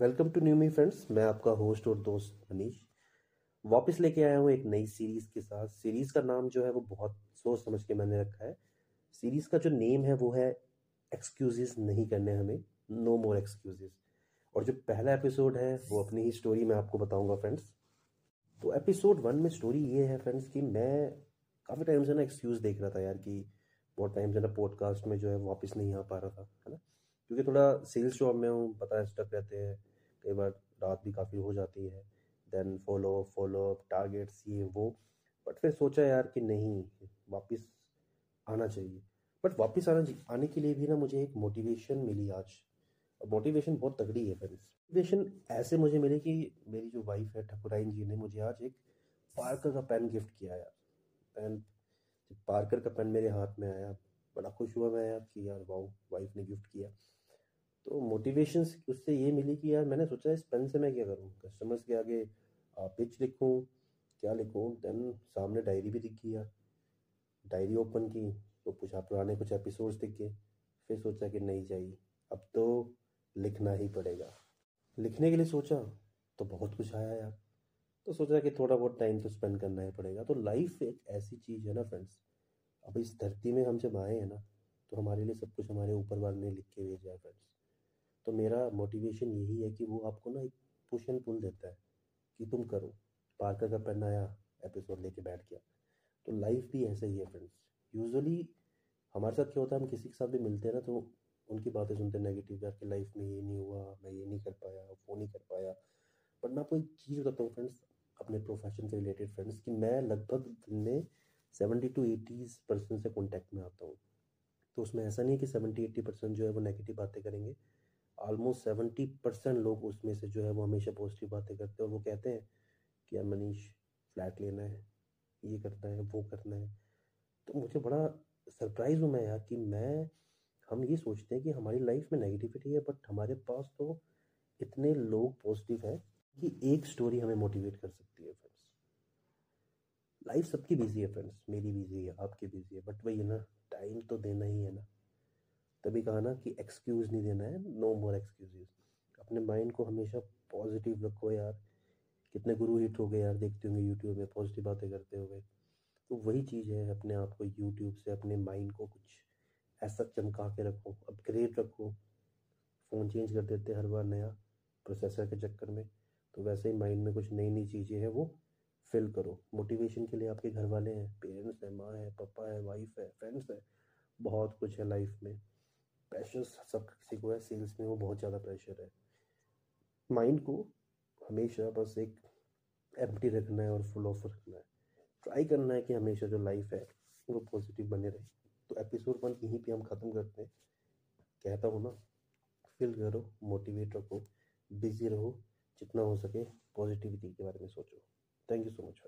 Welcome to new me friends, मैं आपका host और दोस्त मनीष। वापस लेके आया हूँ एक नई सीरीज़ के साथ। सीरीज़ का नाम जो है वो बहुत सोच समझ के मैंने रखा है। सीरीज़ का जो नेम है वो है एक्सक्यूजेस नहीं करने हमें, नो मोर एक्सक्यूजेस। और जो पहला एपिसोड है वो अपनी ही स्टोरी मैं आपको बताऊँगा फ्रेंड्स। तो एपिसोड वन में स्टोरी ये है फ्रेंड्स कि मैं काफ़ी टाइम से ना एक्सक्यूज़ देख रहा था यार कि बहुत टाइम से ना पॉडकास्ट में जो है वापस नहीं आ पा रहा था, है ना? क्योंकि थोड़ा सेल्स जॉब में हूँ, पता है स्टक रहते हैं। कई बार रात भी काफ़ी हो जाती है। Then follow follow up targets ये, वो। बट फिर सोचा यार कि नहीं, वापस आना चाहिए। बट वापस आना आने के लिए भी ना मुझे एक मोटिवेशन मिली आज। और मोटिवेशन बहुत तगड़ी है फ्रेंड्स मोटिवेशन ऐसे मुझे मिली कि मेरी जो वाइफ है ठकुराइन जी, ने मुझे आज एक पार्कर का पेन गिफ्ट किया यार। पेन पार्कर का पेन मेरे हाथ में आया। बड़ा खुश हुआ मैं यार कि यार वाओ वाइफ ने गिफ्ट किया। तो मोटिवेशन उससे ये मिली कि यार मैंने सोचा इस पेन से मैं क्या करूँ? कस्टमर्स के आगे पिच लिखूँ, क्या लिखूँ? देन सामने डायरी भी दिखी यार। डायरी ओपन की तो कुछ पुराने कुछ एपिसोड्स दिखे फिर सोचा कि नहीं चाहिए। अब तो लिखना ही पड़ेगा। लिखने के लिए सोचा तो बहुत कुछ आया यार। तो सोचा कि थोड़ा बहुत टाइम तो स्पेंड करना ही पड़ेगा। तो लाइफ एक ऐसी चीज़ है ना फ्रेंड्स अब इस धरती में हम जब आए हैं ना तो हमारे लिए सब कुछ हमारे ऊपर वाले ने लिख के भेजा है फ्रेंड्स तो मेरा मोटिवेशन यही है कि वो आपको ना एक पुश एंड पुल देता है कि तुम करो। पार्कर का पेन आया एपिसोड लेके बैठ गया। तो लाइफ भी ऐसा ही है फ्रेंड्स यूजुअली हमारे साथ क्या होता है, हम किसी के साथ भी मिलते हैं ना तो उनकी बातें सुनते हैं नेगेटिव यार कि लाइफ में ये नहीं हुआ, मैं ये नहीं कर पाया, वो नहीं कर पाया। बट मैं आपको एक चीज़ बताता हूँ फ्रेंड्स अपने प्रोफेशन से रिलेटेड फ्रेंड्स कि मैं लगभग दिन में सेवेंटी टू एटीज़ परसेंट से कॉन्टैक्ट में आता हूँ। तो उसमें ऐसा नहीं है कि सेवेंटी एट्टी परसेंट जो है वो नेगेटिव बातें करेंगे। ऑलमोस्ट सेवेंटी परसेंट लोग उसमें से जो है वो हमेशा पॉजिटिव बातें करते हैं और वो कहते हैं कि यार मनीष फ्लैट लेना है, ये करना है, वो करना है। तो मुझे बड़ा सरप्राइज़ हूँ मैं यार कि मैं, हम ये सोचते हैं कि हमारी लाइफ में नेगेटिविटी है बट हमारे पास तो इतने लोग पॉजिटिव हैं कि एक स्टोरी हमें मोटिवेट कर सकती है फ्रेंड्स लाइफ सबकी बिज़ी है फ्रेंड्स मेरी बिज़ी है, आपकी बिज़ी है बट वही है ना टाइम तो देना ही है ना। तभी कहा ना कि एक्सक्यूज़ नहीं देना है नो मोर एक्सक्यूजेज अपने माइंड को हमेशा पॉजिटिव रखो यार। कितने गुरु हिट हो गए यार, देखते होंगे यूट्यूब में पॉजिटिव बातें करते हुए तो वही चीज़ है अपने आप को यूट्यूब से, अपने माइंड को कुछ ऐसा चमका के रखो अपग्रेड रखो। फ़ोन चेंज कर देते हर बार नया प्रोसेसर के चक्कर में। तो वैसे ही माइंड में कुछ नई नई चीज़ें हैं, वो फिल करो। मोटिवेशन के लिए आपके घर वाले हैं पेरेंट्स हैं, माँ है, पापा है वाइफ है फ्रेंड्स है, बहुत कुछ है लाइफ में। प्रेशर सब किसी को है सेल्स में वो बहुत ज़्यादा प्रेशर है। माइंड को हमेशा बस एक एम्प्टी रखना है और फुल ऑफ़ रखना है। ट्राई करना है कि हमेशा जो लाइफ है, वो पॉजिटिव बने रहे। तो एपिसोड वन यहीं पे हम ख़त्म करते हैं। कहता हूँ ना फील करो मोटिवेट रखो बिज़ी रहो, जितना हो सके पॉजिटिविटी के बारे में सोचो। Thank you so much